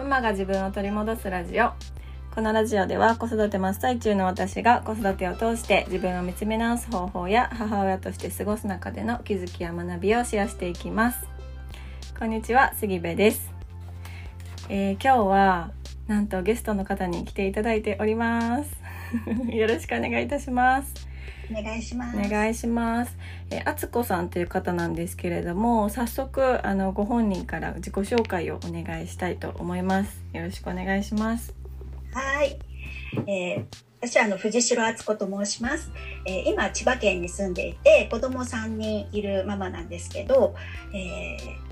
ママが自分を取り戻すラジオ。このラジオでは子育て真っ最中の私が子育てを通して自分を見つめ直す方法や母親として過ごす中での気づきや学びをシェアしていきます。こんにちは杉部です、えー今日はなんとゲストの方に来ていただいております。よろしくお願いいたします。お願いします。お願いします。えー、あつこさんという方なんですけれども、早速あのご本人から自己紹介をお願いしたいと思います。よろしくお願いします。はい。えー私はあの藤代敦子と申します、えー今千葉県に住んでいて子供3人いるママなんですけど、えー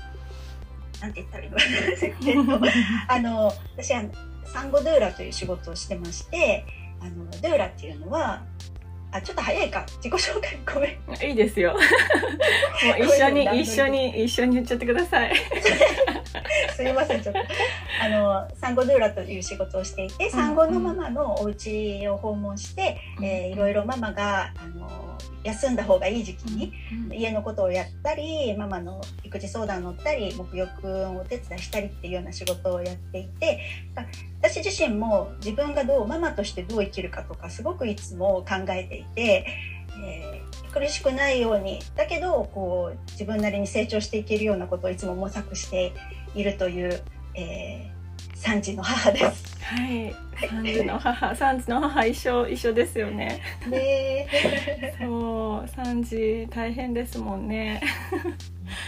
なんて言ったらいいのかな あの私は産後ドゥーラという仕事をしてましてあのドゥーラっていうのはあちょっと早いか自己紹介ごめんいいですよ。もう一緒に一緒に一緒に言っちゃってください。すみませんちょっと。あの産後ドゥーラという仕事をしていて産後のママのお家を訪問して、えーいろいろママがあの休んだ方がいい時期に家のことをやったりママの育児相談乗ったり沐浴をお手伝いしたりっていうような仕事をやっていて私自身も自分がどうママとしてどう生きるかとかすごくいつも考えていて、えー苦しくないようにだけどこう自分なりに成長していけるようなことをいつも模索しているという、えー、3児の母です。はい。三児の母、三児の母一緒一緒ですよね。ね そう、三児大変ですもんね。本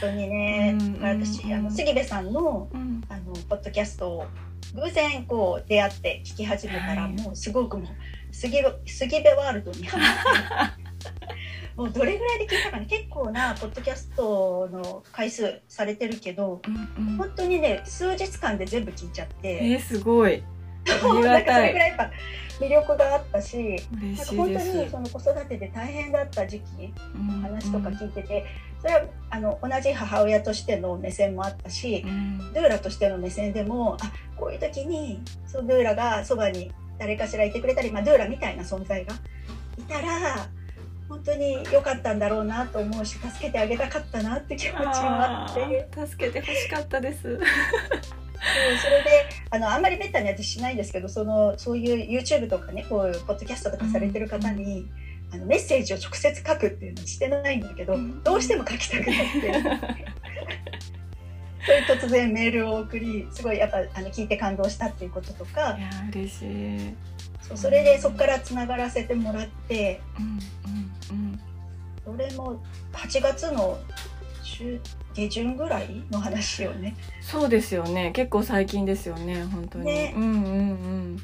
当にね、うんうんうん私あの杉部さんのうん。あのポッドキャストを偶然こう出会って聞き始めたら、はいもうすごくもう杉部杉部ワールドにハマって もうどれぐらいで聞いたかね結構なポッドキャストの回数されてるけどうんうん。本当にね数日間で全部聞いちゃって、えー、すごい。なんかそ。れぐらいやっぱ魅力があったし嬉なんか。本当にその子育てで大変だった時期の話とか聞いてて、それはあの同じ母親としての目線もあったし、うんドゥーラとしての目線でもあこういう時にそうドゥーラがそばに誰かしらいてくれたり、まあ、ドゥーラみたいな存在がいたら本当に良かったんだろうなと思うし助けてあげたかったなって気持ちもあって助けて欲しかったです。それであのあんまりめったに私しないんですけどそのそういう YouTube とかねこういうポッドキャストとかされてる方に、あのメッセージを直接書くっていうのをしてないんだけど、うんどうしても書きたくなって。それ突然メールを送りすごいやっぱあの聞いて感動したっていうこととかいや嬉しい。うんそうそれでそこからつながらせてもらってうんそれも8月の中下旬ぐらいの話よね。そうですよね。結構最近ですよね。本当に。ねうんうんうん。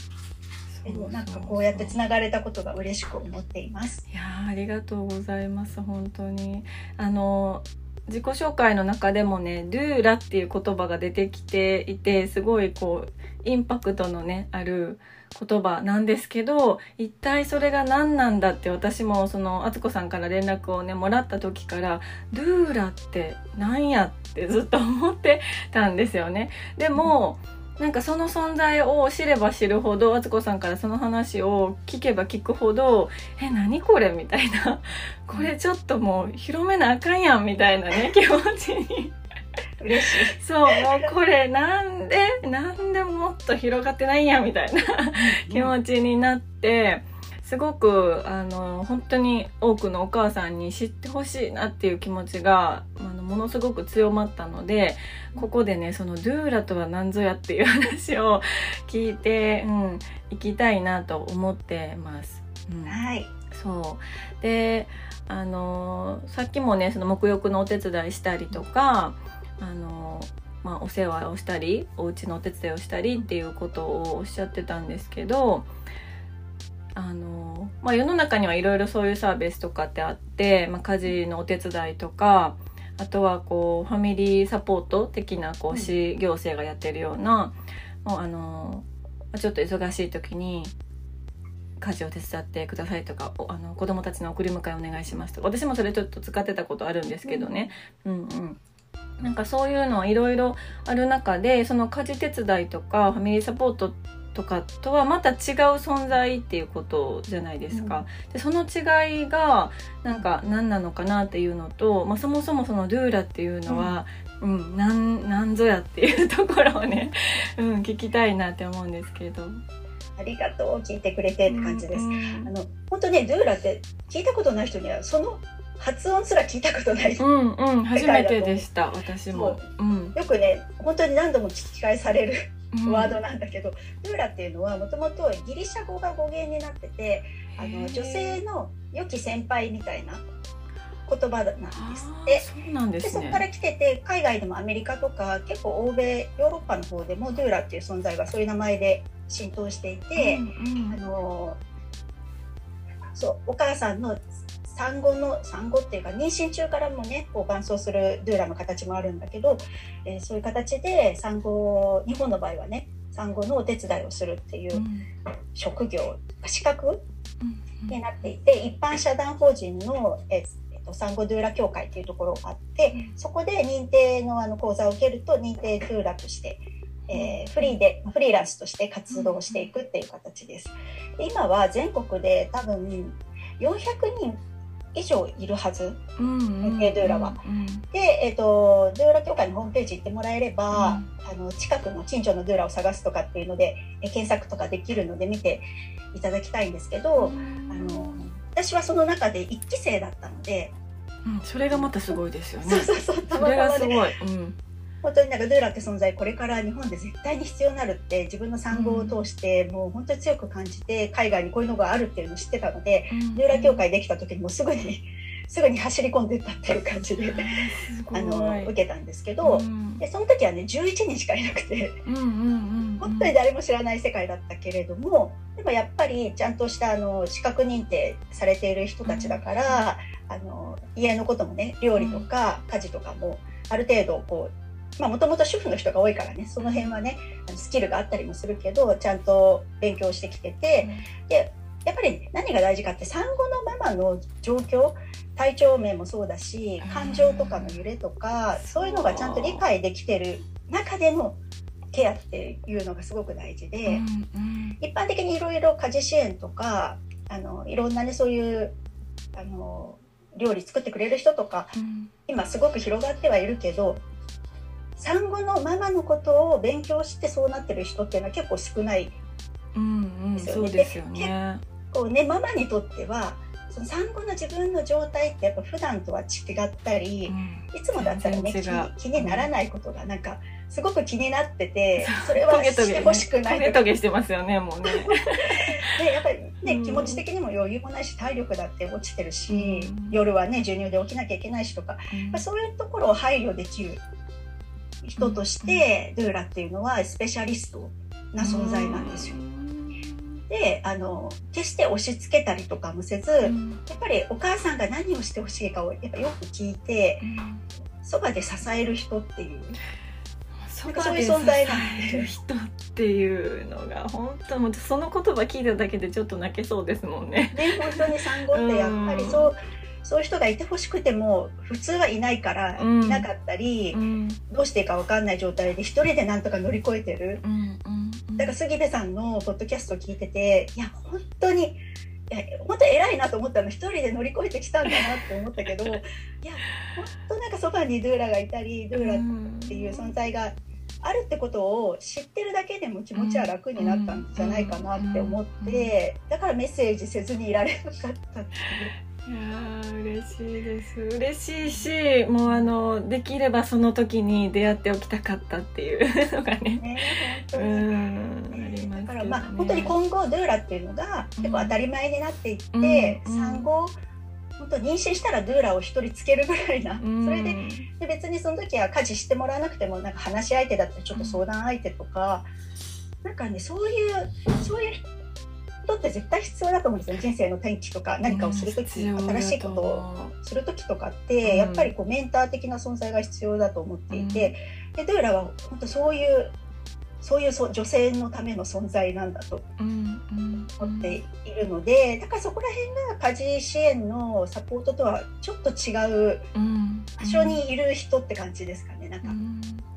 でもなんかこうやってつながれたことが嬉しく思っています。いやーありがとうございます本当にあの自己紹介の中でもね「ドゥーラ」っていう言葉が出てきていてすごいこうインパクトのねある言葉なんですけど一体それが何なんだって私もその敦子さんから連絡をねもらった時から「ドゥーラってなんや?」ってずっと思ってたんですよね。でもなんかその存在を知れば知るほど敦子さんからその話を聞けば聞くほど「え何これ?」みたいな「これちょっともう広めなあかんやん」みたいなね気持ちに嬉しい。そうもうこれなんでなんでもっと広がってないんやみたいな気持ちになってすごくあの本当に多くのお母さんに知ってほしいなっていう気持ちがあのものすごく強まったのでここでねそのドゥーラとは何ぞやっていう話を聞いて、うん、行きたいなと思ってます。うんはい。そうであのさっきもねその沐浴のお手伝いしたりとかあの、まあ、お世話をしたりお家のお手伝いをしたりっていうことをおっしゃってたんですけどあの、まあ、世の中にはいろいろそういうサービスとかってあって、まあ、家事のお手伝いとかあとはこうファミリーサポート的なこううん。市行政がやってるような、もうあのまあちょっと忙しい時に家事を手伝ってくださいとかおあの子供たちの送り迎えお願いしますとか私もそれちょっと使ってたことあるんですけどね、うん、うんなんかそういうのはいろいろある中でその家事手伝いとかファミリーサポートっとかとはまた違う存在っていうことじゃないですか。うん、でその違いがなんか何なのかなっていうのと、まあ、そもそもそのドゥーラっていうのは、うん、うん、なんなんぞやっていうところをね、うん、聞きたいなって思うんですけど。ありがとう聞いてくれてって感じです。うんうん、あの本当ねドゥーラって聞いたことない人にはその発音すら聞いたことない。うんうん初めてでした私も。うん、よくね本当に何度も聞き返されるワードなんだけど、ドゥーラっていうのはもともとギリシャ語が語源になっててあの女性の良き先輩みたいな言葉なんです。ってそうなんです、ね、そこから来てて海外でもアメリカとか結構欧米ヨーロッパの方でもドゥーラっていう存在がそういう名前で浸透していて、うんうん、あのそうお母さんの産後の産後っていうか妊娠中からもねこう伴走するドゥーラの形もあるんだけど、えー、そういう形で産後日本の場合はね産後のお手伝いをするっていう職業、うん、資格になっていて一般社団法人の、えー、と産後ドゥーラ協会っていうところがあってそこで認定のあの講座を受けると認定ドゥーラとして、えー、フリーでフリーランスとして活動していくっていう形です。で今は全国で多分400人以上いるはず、うんうん、ドゥーラは。で、えーと、ドゥーラ協会のホームページ行ってもらえれば、うん、あの近くの近所のドゥーラを探すとかっていうので、え検索とかできるので見ていただきたいんですけど、うん、あの私はその中で1期生だったので、うん、それがまたすごいですよね。そうそうそうたまたま、ね、うん本当になんかドゥーラって存在これから日本で絶対に必要になるって自分の産後を通してもう本当に強く感じて海外にこういうのがあるっていうのを知ってたので、ドゥーラ協会できた時にもうすぐに すぐに走り込んでったっていう感じで あの受けたんですけど、うん、でその時はね11人しかいなくて、本当に誰も知らない世界だったけれどもでもやっぱりちゃんとしたあの資格認定されている人たちだから、うん、あの家のこともね料理とか家事とかもある程度こうまあもともと主婦の人が多いからねその辺はねスキルがあったりもするけどちゃんと勉強してきてて、うん、でやっぱり何が大事かって産後のママの状況体調面もそうだし感情とかの揺れとかそういうのがちゃんと理解できてる中でのケアっていうのがすごく大事で、一般的にいろいろ家事支援とかあのいろんなねそういうあの料理作ってくれる人とか、今すごく広がってはいるけど産後のママのことを勉強してそうなってる人っていうのは結構少ない。ですよね。うんうん、ですよね。結構ねママにとってはその産後の自分の状態ってやっぱ普段とは違ったり、うん、いつもだったらね気気にならないことがなんかすごく気になってて、それはしてほしくない。トゲトゲしてますよね、もうね。で、やっぱりね、気持ち的にも余裕もないし、体力だって落ちてるし、夜はね、授乳で起きなきゃいけないしとか、うん、そういうところを配慮できる人として、ドゥーラっていうのはスペシャリストな存在なんですよ。であの決して押し付けたりとかもせず、うん、やっぱりお母さんが何をしてほしいかをやっぱよく聞いて、そ、う、ば、ん、で支える人っていう。そばで支える人っていうのが本当もうその言葉聞いただけでちょっと泣けそうですもんね。ね本当に産後ってやっぱりそう、そういう人がいてほしくても普通はいないからいなかったり、うん、どうしていいか分かんない状態で一人でなんとか乗り越えてる、うんうん、だから杉部さんのポッドキャストを聞いてていや本当にいや本当偉いなと思ったの一人で乗り越えてきたんだなって思ったけど いや本当なんかそばにドゥーラがいたりドゥーラっていう存在があるってことを知ってるだけでも気持ちは楽になったんじゃないかなって思ってだからメッセージせずにいられなかったっていう。いや嬉しいです。嬉しいしもうあのできればその時に出会っておきたかったっていう のがね。だからまあ本当に今後ドゥーラっていうのが結構当たり前になっていって、うん、産後本当妊娠したらドゥーラを一人つけるぐらいな、うん、それでで別にその時は家事してもらわなくてもなんか話し相手だったりちょっと相談相手とか、うん、なんかねそういうそういう人って絶対必要だと思うんですよ。人生の転機とか何かをする時、う。ん、新しいことをする時とかって、うん、やっぱりこうメンター的な存在が必要だと思っていて、うん、でドゥーラは本当そういうそういう女性のための存在なんだと思っているのでだからそこら辺が家事支援のサポートとはちょっと違う場所にいる人って感じですかねなんか、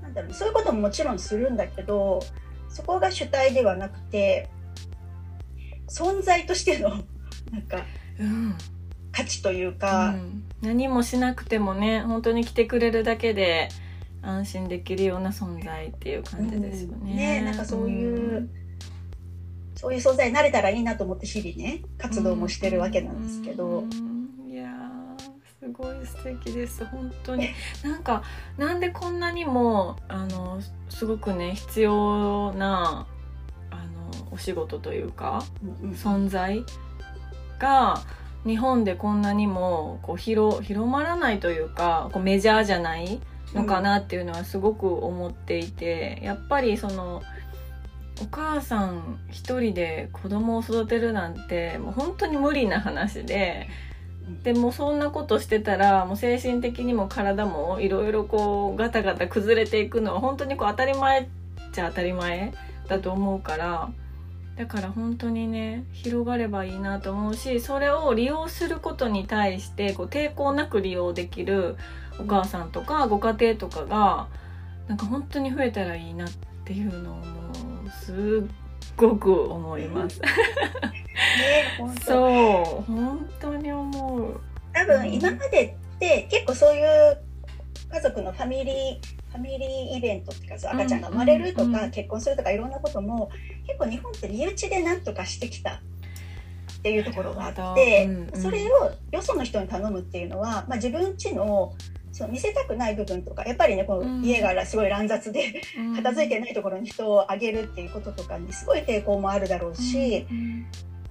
なんだろうそういうことももちろんするんだけどそこが主体ではなくて存在としてのなんかうん。価値というか、うん。何もしなくてもね本当に来てくれるだけで安心できるような存在っていう感じですよね。うん。ねなんかそういう、そういう存在になれたらいいなと思って日々ね活動もしてるわけなんですけど、うん。いやーすごい素敵です。本当に。なんかなんでこんなにもあのすごくね必要な仕事というか存在が日本でこんなにもこう広広まらないというかこうメジャーじゃないのかなっていうのはすごく思っていてやっぱりそのお母さん一人で子供を育てるなんてもう本当に無理な話ででもそんなことしてたらもう精神的にも体もいろいろこうガタガタ崩れていくのは本当にこう当たり前っちゃ当たり前だと思うからだから本当にね広がればいいなと思うしそれを利用することに対してこう抵抗なく利用できるお母さんとかご家庭とかがなんか本当に増えたらいいなっていうのをもうすっごく思います。そう本当に思う。多分今までって結構そういう家族のファミリーファミリーイベントっていうかそう赤ちゃんが生まれるとか、結婚するとかいろんなことも結構日本って身内で何とかしてきたっていうところがあって、それをよその人に頼むっていうのは、まあ、自分家のその見せたくない部分とかやっぱりねこうん。の家がすごい乱雑で片付いてないところに人をあげるっていうこととかにすごい抵抗もあるだろうし、うん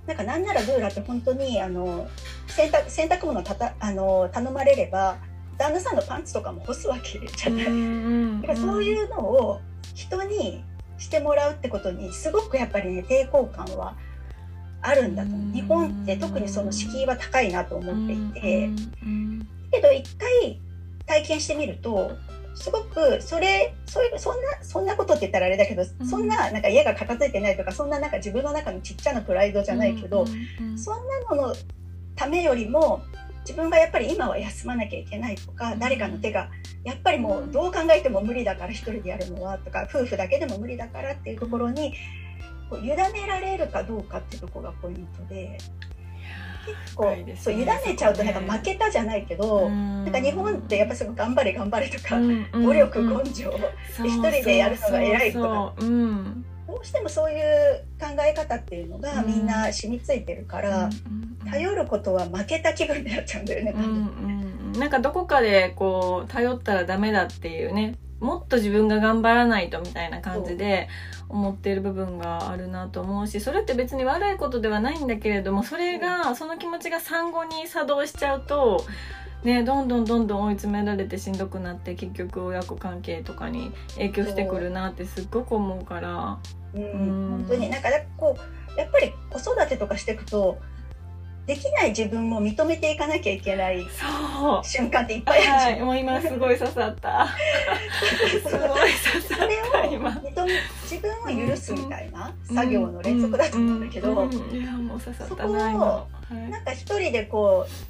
なんかなんならドゥーラって本当にあの洗濯洗濯物たたあの頼まれれば旦那さんのパンツとかも干すわけじゃない、うんだからそういうのを人にしてもらうってことにすごくやっぱりね抵抗感はあるんだと。日本って特にその敷居は高いなと思っていて、うんけど一回体験してみるとすごくそれそういうそんなそんなことって言ったらあれだけど、うん。そんななんか家が片付いてないとかそんななんか自分の中のちっちゃなプライドじゃないけど、うん。そんなののためよりも自分がやっぱり今は休まなきゃいけないとか、うん。誰かの手がやっぱりもうどう考えても無理だから一人でやるのはとか夫婦だけでも無理だからっていうところにこう委ねられるかどうかっていうところがポイントで結構、そう委ねちゃうとなんか負けたじゃないけど、ななんか日本ってやっぱすごい頑張れ頑張れとか、努努力根性、一人でやるのが偉いとか。そうそう。うんどうしてもそういう考え方っていうのがみんな染みついてるから、うん頼ることは負けた気分になっちゃうんだよね、うんうんうん。なんかどこかでこう頼ったらダメだっていうねもっと自分が頑張らないとみたいな感じで思ってる部分があるなと思うしそれって別に悪いことではないんだけれどもそれがその気持ちが産後に作動しちゃうと。ね、どんどんどんどん追い詰められてしんどくなって結局親子関係とかに影響してくるなってすっごく思うからうん。うん本当に。なんかこうやっぱり子育てとかしていくとできない自分も認めていかなきゃいけない瞬間っていっぱいあるじゃん。はい、もう今すごい刺さった。すごい刺さそれったを今。認め自分を許すみたいな作業の連続だと思うんだけど、うそこをなんか一人でこう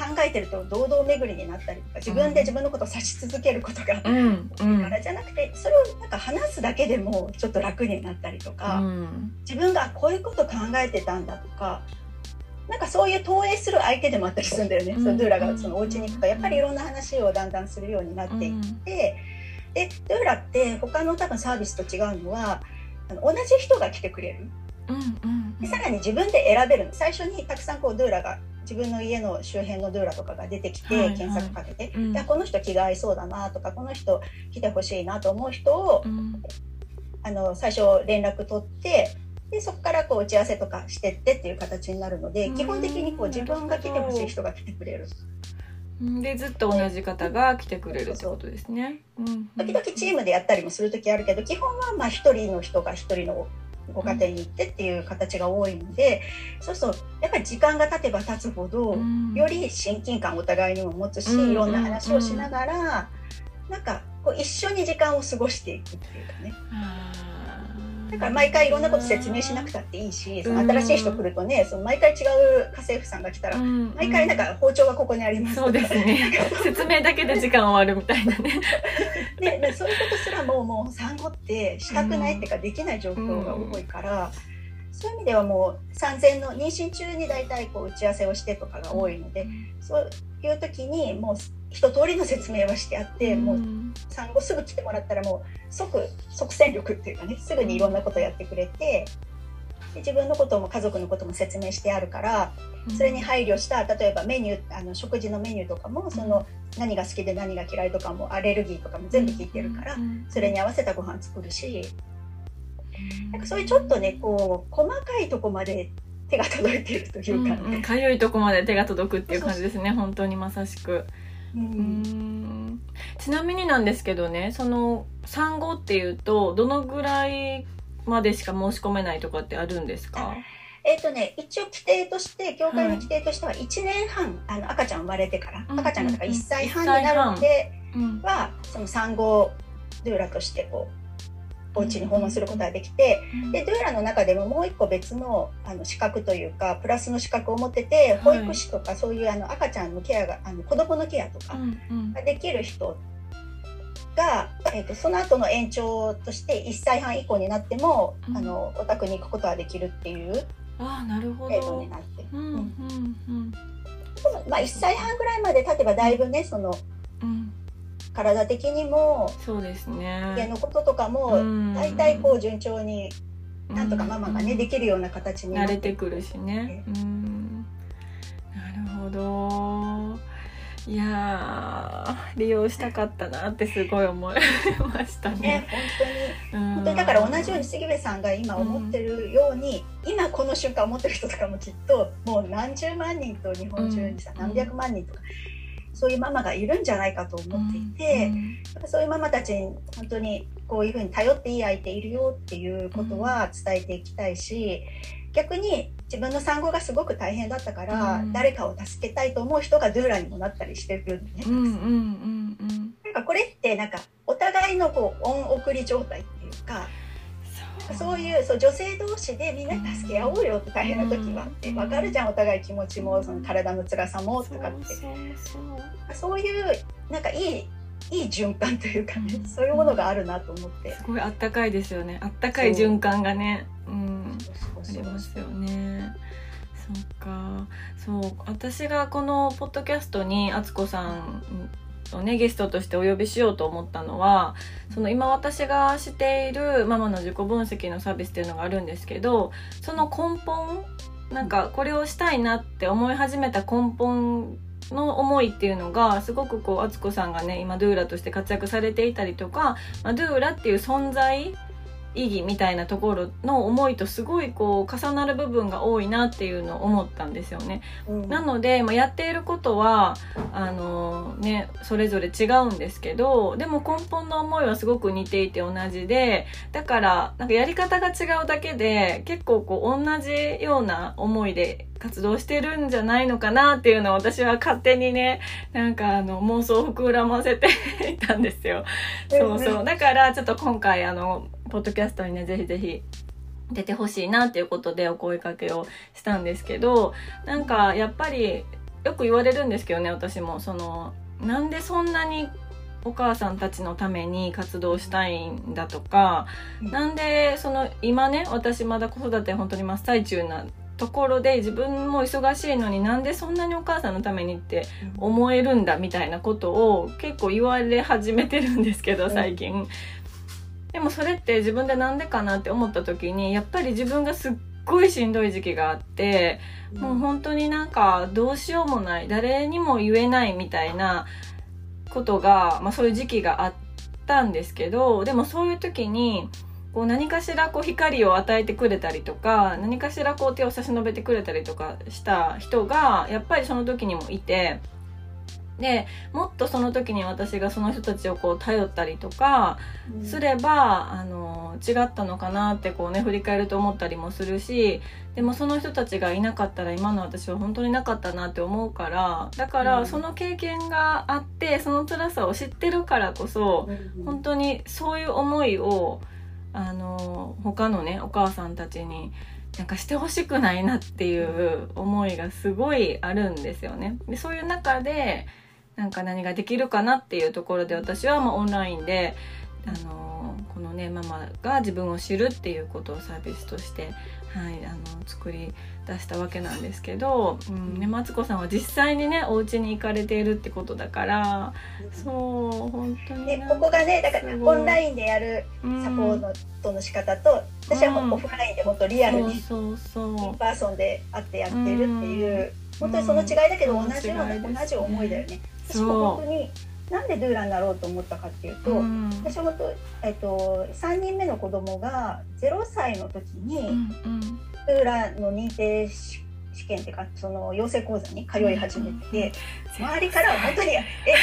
考えてると堂々巡りになったりとか自分で自分のことを指し続けることがうんうん。からじゃなくてそれをなんか話すだけでもちょっと楽になったりとか、うん。自分がこういうこと考えてたんだとかなんかそういう投影する相手でもあったりするんだよね、うん。そのドゥーラがそのお家に行くとやっぱりいろんな話をだんだんするようになっていって、でドゥーラって他の多分サービスと違うのはあの同じ人が来てくれる。うんうん。でさらに自分で選べるの。最初にたくさんこうドゥーラが自分の家の周辺のドゥーラとかが出てきて、はいはい。検索かけて、うん。でこの人気が合いそうだなとかこの人来てほしいなと思う人をうん。あの最初連絡取ってでそこからこう打ち合わせとかしてってっていう形になるのでうん。基本的にこう自分が来てほしい人が来てくれる。うん。でずっと同じ方が来てくれるってことですね。うん。時々チームでやったりもする時あるけど基本はまあ一人の人が一人のご家庭に行ってっていう形が多いのでそうするとやっぱり時間が経てば経つほどうん。より親近感をお互いにも持つしうんいろんな話をしながらなんかこう一緒に時間を過ごしていくっていうかね。あだから毎回いろんなこと説明しなくたっていいし、その新しい人来るとね、その毎回違う家政婦さんが来たら、毎回なんか包丁がここにありますそうですね。説明だけで時間終わるみたいな ね。で、そういうことすらももう産後ってしたくないっていうかできない状況が多いから、そういう意味ではもう産前の妊娠中に大体こう打ち合わせをしてとかが多いので、そういう時にもう一通りの説明はしてあって、もう産後すぐ来てもらったらもう即即戦力っていうかねすぐにいろんなことやってくれてで自分のことも家族のことも説明してあるからそれに配慮した例えばメニューあの食事のメニューとかもその何が好きで何が嫌いとかもアレルギーとかも全部聞いてるからそれに合わせたご飯作るしなんかそういうちょっとねこう細かいとこまで手が届いているというかね。かゆ、うん、いとこまで手が届くっていう感じですね本当にまさしく。うん。ちなみになんですけどねその産後っていうとどのぐらいまでしか申し込めないとかってあるんですか？えっ、ー、とね、一応規定として、協会の規定としては1年半、はい、あの赤ちゃん生まれてから、赤ちゃんがだから1歳半になるんでは、その産後ドゥーラとしてこう、お家に訪問することができて、でドゥーラの中でももう一個別のあの資格というかプラスの資格を持ってて保育士とかそういうあの赤ちゃんのケアがあの子供のケアとかができる人が、えーと、その後の延長として1歳半以降になっても、あのお宅に行くことができるっていうあなるほど。になって。る。まあ1歳半ぐらいまで経てばだいぶねその、うん体的にもそうですね。家のこととかも大体こう順調になんとかママがねできるような形に慣れてくるしね。うん。なるほど。いや利用したかったなってすごい思いましたね。ね本当に、本当にだから同じように杉部さんが今思ってるように、うん、今この瞬間思ってる人とかもきっともう何十万人と日本中にさ、うん、何百万人とかそういうママがいるんじゃないかと思っていて、うん、そういうママたちに本当にこういうふうに頼っていい相手いるよっていうことは伝えていきたいし、逆に自分の産後がすごく大変だったから、うん、誰かを助けたいと思う人がドゥーラにもなったりしてるんでね。なんかこれってなんかお互いのこう恩送り状態っていうかそういうそう女性同士でみんな助け合おうよって大変な時はって分かるじゃんお互い気持ちもその体の辛さもとかって。そういうなんかいいいい循環というかね、そういうものがあるなと思って。すごいあったかいですよね。あったかい循環がね。う。ん。ありますよね。そっか。そう私がこのポッドキャストに敦子さんをねゲストとしてお呼びしようと思ったのはその今私がしているママの自己分析のサービスっていうのがあるんですけどその根本なんかこれをしたいなって思い始めた根本の思いっていうのがすごくこう敦子さんがね今ドゥーラとして活躍されていたりとか、まあ、ドゥーラっていう存在意義みたいなところの思いとすごいこう重なる部分が多いなっていうのを思ったんですよね。うん、なので、まあ、やっていることはあの、ね、それぞれ違うんですけどでも根本の思いはすごく似ていて同じでだからなんかやり方が違うだけで結構こう同じような思いで活動してるんじゃないのかなっていうのを私は勝手にねなんかあの妄想を膨らませていたんですよ。そうそうだからちょっと今回あのポッドキャストにね、ぜひぜひ出てほしいなっていうことでお声かけをしたんですけど、なんかやっぱりよく言われるんですけどね、私も。その、なんでそんなにお母さんたちのために活動したいんだとか、なんでその今ね私まだ子育て本当に真っ最中なところで自分も忙しいのになんでそんなにお母さんのためにって思えるんだみたいなことを結構言われ始めてるんですけど最近。でもそれって自分でなんでかなって思った時にやっぱり自分がすっごいしんどい時期があって、もう本当になんかどうしようもない誰にも言えないみたいなことが、まあ、そういう時期があったんですけどでもそういう時にこう何かしらこう光を与えてくれたりとか何かしらこう手を差し伸べてくれたりとかした人がやっぱりその時にもいてでもっとその時に私がその人たちをこう頼ったりとかすれば、うん、あの違ったのかなってこうね振り返ると思ったりもするしでもその人たちがいなかったら今の私は本当になかったなって思うからだからその経験があってその辛さを知ってるからこそ、うん、本当にそういう思いをあの他のねお母さんたちになんかしてほしくないなっていう思いがすごいあるんですよね。でそういう中でなんか何ができるかなっていうところで私はまあオンラインであのこのねママが自分を知るっていうことをサービスとしてはい、あの作り出したわけなんですけど、うんね、マツコさんは実際にねお家に行かれているってことだから、そう本当にでここがねだからオンラインでやるサポートの仕方と、うん、私はもうオフラインで本当リアルに in person で会ってやってるっていう、本当にその違いだけど同じような、同じ思いだよね。私も本当になんでドゥーラになろうと思ったかっていうと、うん、私は本当、えっと、3人目の子供が0歳の時に、うんうん、ドゥーラの認定試験っていうかその養成講座に通い始めて、うん、周りからは本当に「え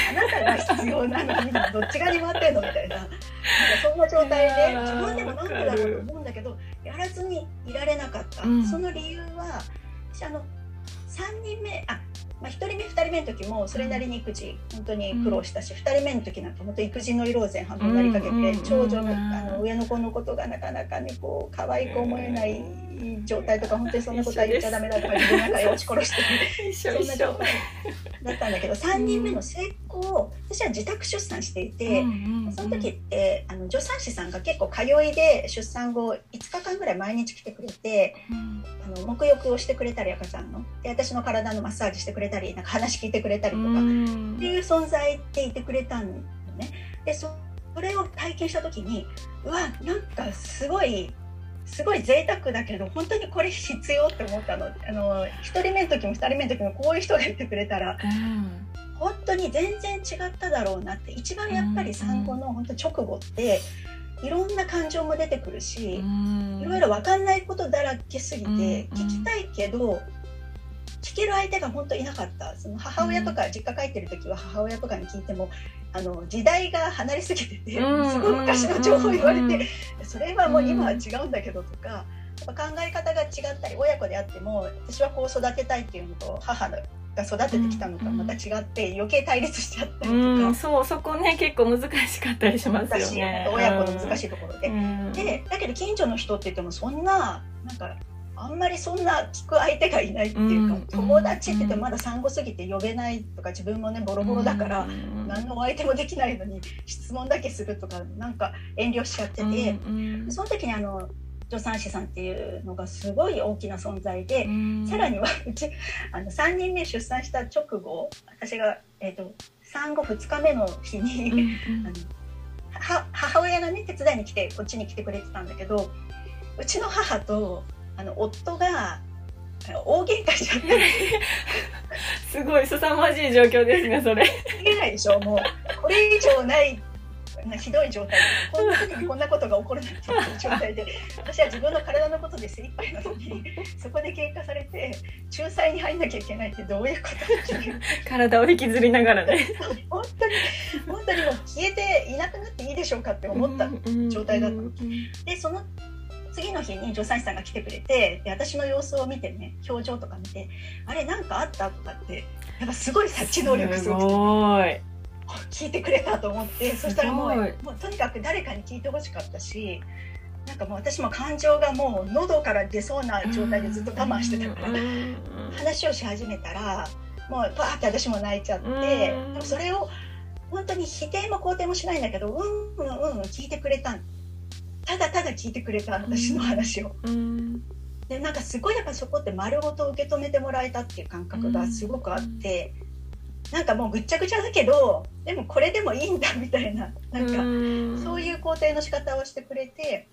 あなたが必要なのにどっち側に回ってんの?」みた。いななんかそんな状態で自分でもなんでだろうと思うんだけどやらずにいられなかった、うん、その理由は私あの3人目あまあ、1人目2人目の時もそれなりに育児本当に苦労したし、うん、2人目の時なんか本当育児の色前半分なりかけて、長女のあの上の子のことがなかなかねこう可愛く思えない状態とか本当にそんなことは言っちゃダメだとか自分なんか押し殺してそんな状態だったんだけど3人目の成功私は自宅出産していて、その時ってあの助産師さんが結構通いで出産後5日間ぐらい毎日来てくれて、あの沐浴をしてくれたり赤ちゃんの。で私の体のマッサージしてくれたりなんか話聞いてくれたりとか、っていう存在っていてくれたのね。でそれを体験した時にうわなんかすごいすごい贅沢だけど本当にこれ必要って思ったの。あの1人目の時も2人目の時もこういう人がいてくれたら、うん、本当に全然違っただろうなって。一番やっぱり産後の本当直後っていろんな感情も出てくるし、いろいろ分かんないことだらけすぎて聞きたいけど、聞ける相手が本当いなかった。その母親とか実家帰ってる時は母親とかに聞いてもあの時代が離れすぎててすごい昔の情報言われてそれはもう今は違うんだけどとか。考え方が違ったり親子であっても私はこう育てたいっていうのと母が育ててきたのとまた違って余計対立しちゃったりとか、うん、そうそこね結構難しかったりしますよね。親子の難しいところで、うん、でだけど近所の人って言ってもそんななんかあんまりそんな聞く相手がいないっていうか、うん、友達って言ってまだ産後すぎて呼べないとか自分もねボロボロだから、うん、何のお相手もできないのに質問だけするとかなんか遠慮しちゃってて、うん、その時にあの助産師さんっていうのがすごい大きな存在で、さらにはうちあの3人目出産した直後私が、えーと、産後2日目の日にあの母親がね手伝いに来てこっちに来てくれてたんだけどうちの母とあの夫が大喧嘩しちゃって すごい凄まじい状況ですねそれ。言えないでしょもう。これ以上ないひどい状態。でこんな時にこんなことが起こるなんていう状態で私は自分の体のことで精一杯なのにそこで喧嘩されて仲裁に入んなきゃいけないってどういうことっていう。体を引きずりながらね。本当に本当にもう消えていなくなっていいでしょうかって思った状態だった。でその次の日に助産師さんが来てくれてで私の様子を見てね表情とか見て「あれ何かあった?」とかってやっぱすごい察知能力すごく聞いてくれたと思ってそしたらもうもうとにかく誰かに聞いてほしかったしなんかもう私も感情がもう喉から出そうな状態でずっと我慢してたから話をし始めたらもうバーって私も泣いちゃってでもそれを本当に否定も肯定もしないんだけどうんうんうん聞いてくれたただただ聞いてくれた私の話を。でなんかすごいやっぱそこって丸ごと受け止めてもらえたっていう感覚がすごくあって。なんかもうぐっちゃぐちゃだけどでもこれでもいいんだみたいななんかそういう肯定の仕方をしてくれて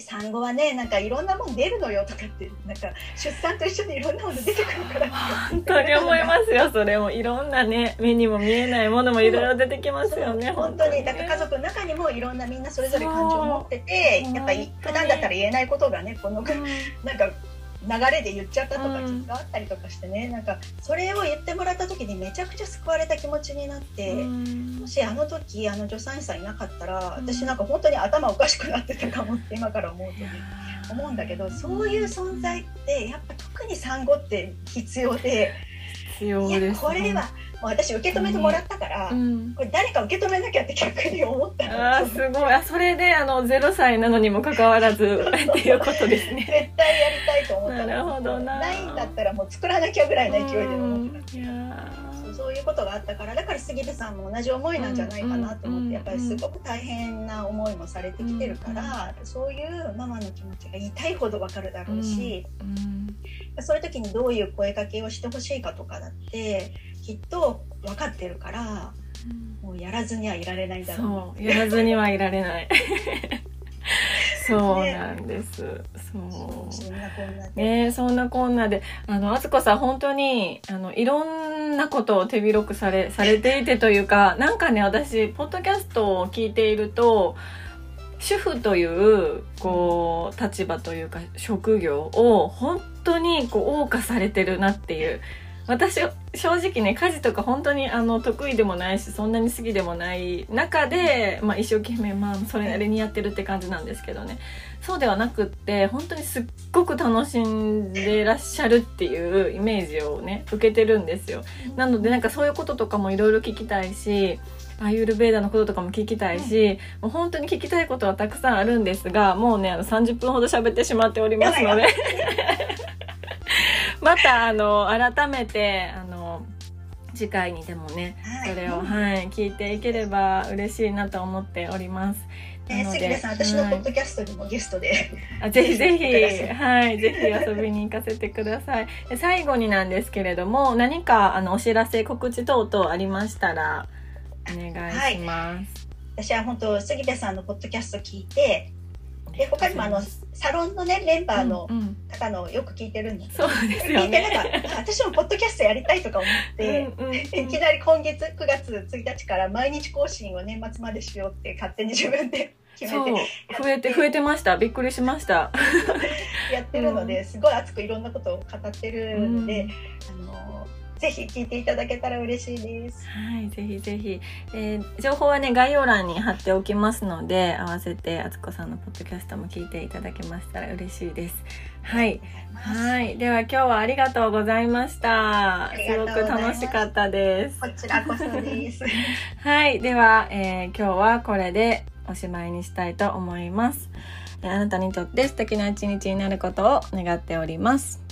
産後はねなんかいろんなもん出るのよとかってなんか出産と一緒にいろんなもの出てくるから。本当に思いますよそれも。いろんなね目にも見えないものもいろいろ出てきますよね本当にだから家族の中にもいろんなみんなそれぞれ感情を持っててやっぱり普段だったら言えないことがねこの、うん、なんか流れで言っちゃったとかきっとあったりとかしてね、うん、なんかそれを言ってもらった時にめちゃくちゃ救われた気持ちになって、うん、もしあの時あの助産師さんいなかったら、私なんか本当に頭おかしくなってたかもって今から思うとね思うんだけどそういう存在ってやっぱ特に産後って必要で。必要です、ね、これは私受け止めてもらったから、うん。これ誰か受け止めなきゃって逆に思ったの。あーすごい。あそれであの0歳なのにもかかわらずっていうことですね。絶対やりたいと思ったの。なるほどな。ないんだったらもう作らなきゃぐらいの勢いで思ってたうん。いやそうそういうことがあったからだから杉部さんも同じ思いなんじゃないかなと思って、うんやっぱりすごく大変な思いもされてきてるから、そういうママの気持ちが痛いほどわかるだろうし、そういう時にどういう声かけをしてほしいかとかだってきっと分かってるからもうやらずにはいられないんだろう。なそうやらずにはいられない。そうなんです、そうそんなこんなで、ねえそんなこんなで。あのあつこさん本当にあのいろんなことを手広くされされていてというか なんかね私ポッドキャストを聞いていると主婦というこう立場というか職業を本当にこう謳歌されてるなっていう私正直ね家事とか本当にあの得意でもないしそんなに好きでもない中で、まあ、一生懸命まあそれなりにやってるって感じなんですけどね。そうではなくって本当にすっごく楽しんでらっしゃるっていうイメージをね受けてるんですよ。なのでなんかそういうこととかもいろいろ聞きたいしアユルベーダのこととかも聞きたいし、もう本当に聞きたいことはたくさんあるんですがもうねあの30分ほど喋ってしまっておりますので またあの改めてあの次回にでもねはいそれを、はい、聞いていければ嬉しいなと思っております。ね、なので杉部さん私のはいポッドキャストにもゲストで、あぜひぜひ、はい、ぜひ遊びに行かせてください。で最後になんですけれども、何かあのお知らせ、告知等々ありましたら、お願いします。私は本当杉部さんのポッドキャスト聞いてで他にもあのサロンのねメンバーのうんうん。方のよく聞いてるんだけど、そうですよ聞いてね。なんかあ私もポッドキャストやりたいとか思って、うんうんうん。いきなり今月9月1日から毎日更新を年末までしようって勝手に自分で決そて増えて増えてました。びっくりしました。やってるので、すごい熱くいろんなことを語ってるので、うん。あのぜひ聞いていただけたら嬉しいです。はいぜひぜひ、えー情報はね概要欄に貼っておきますので合わせてあつこさんのポッドキャストも聞いていただけましたら嬉しいですはいはいでは今日はありがとうございましたりすごく楽しかったですこちらこそです。はい。では、えー今日はこれでおしまいにしたいと思います。えーあなたにとって素敵な一日になることを願っております。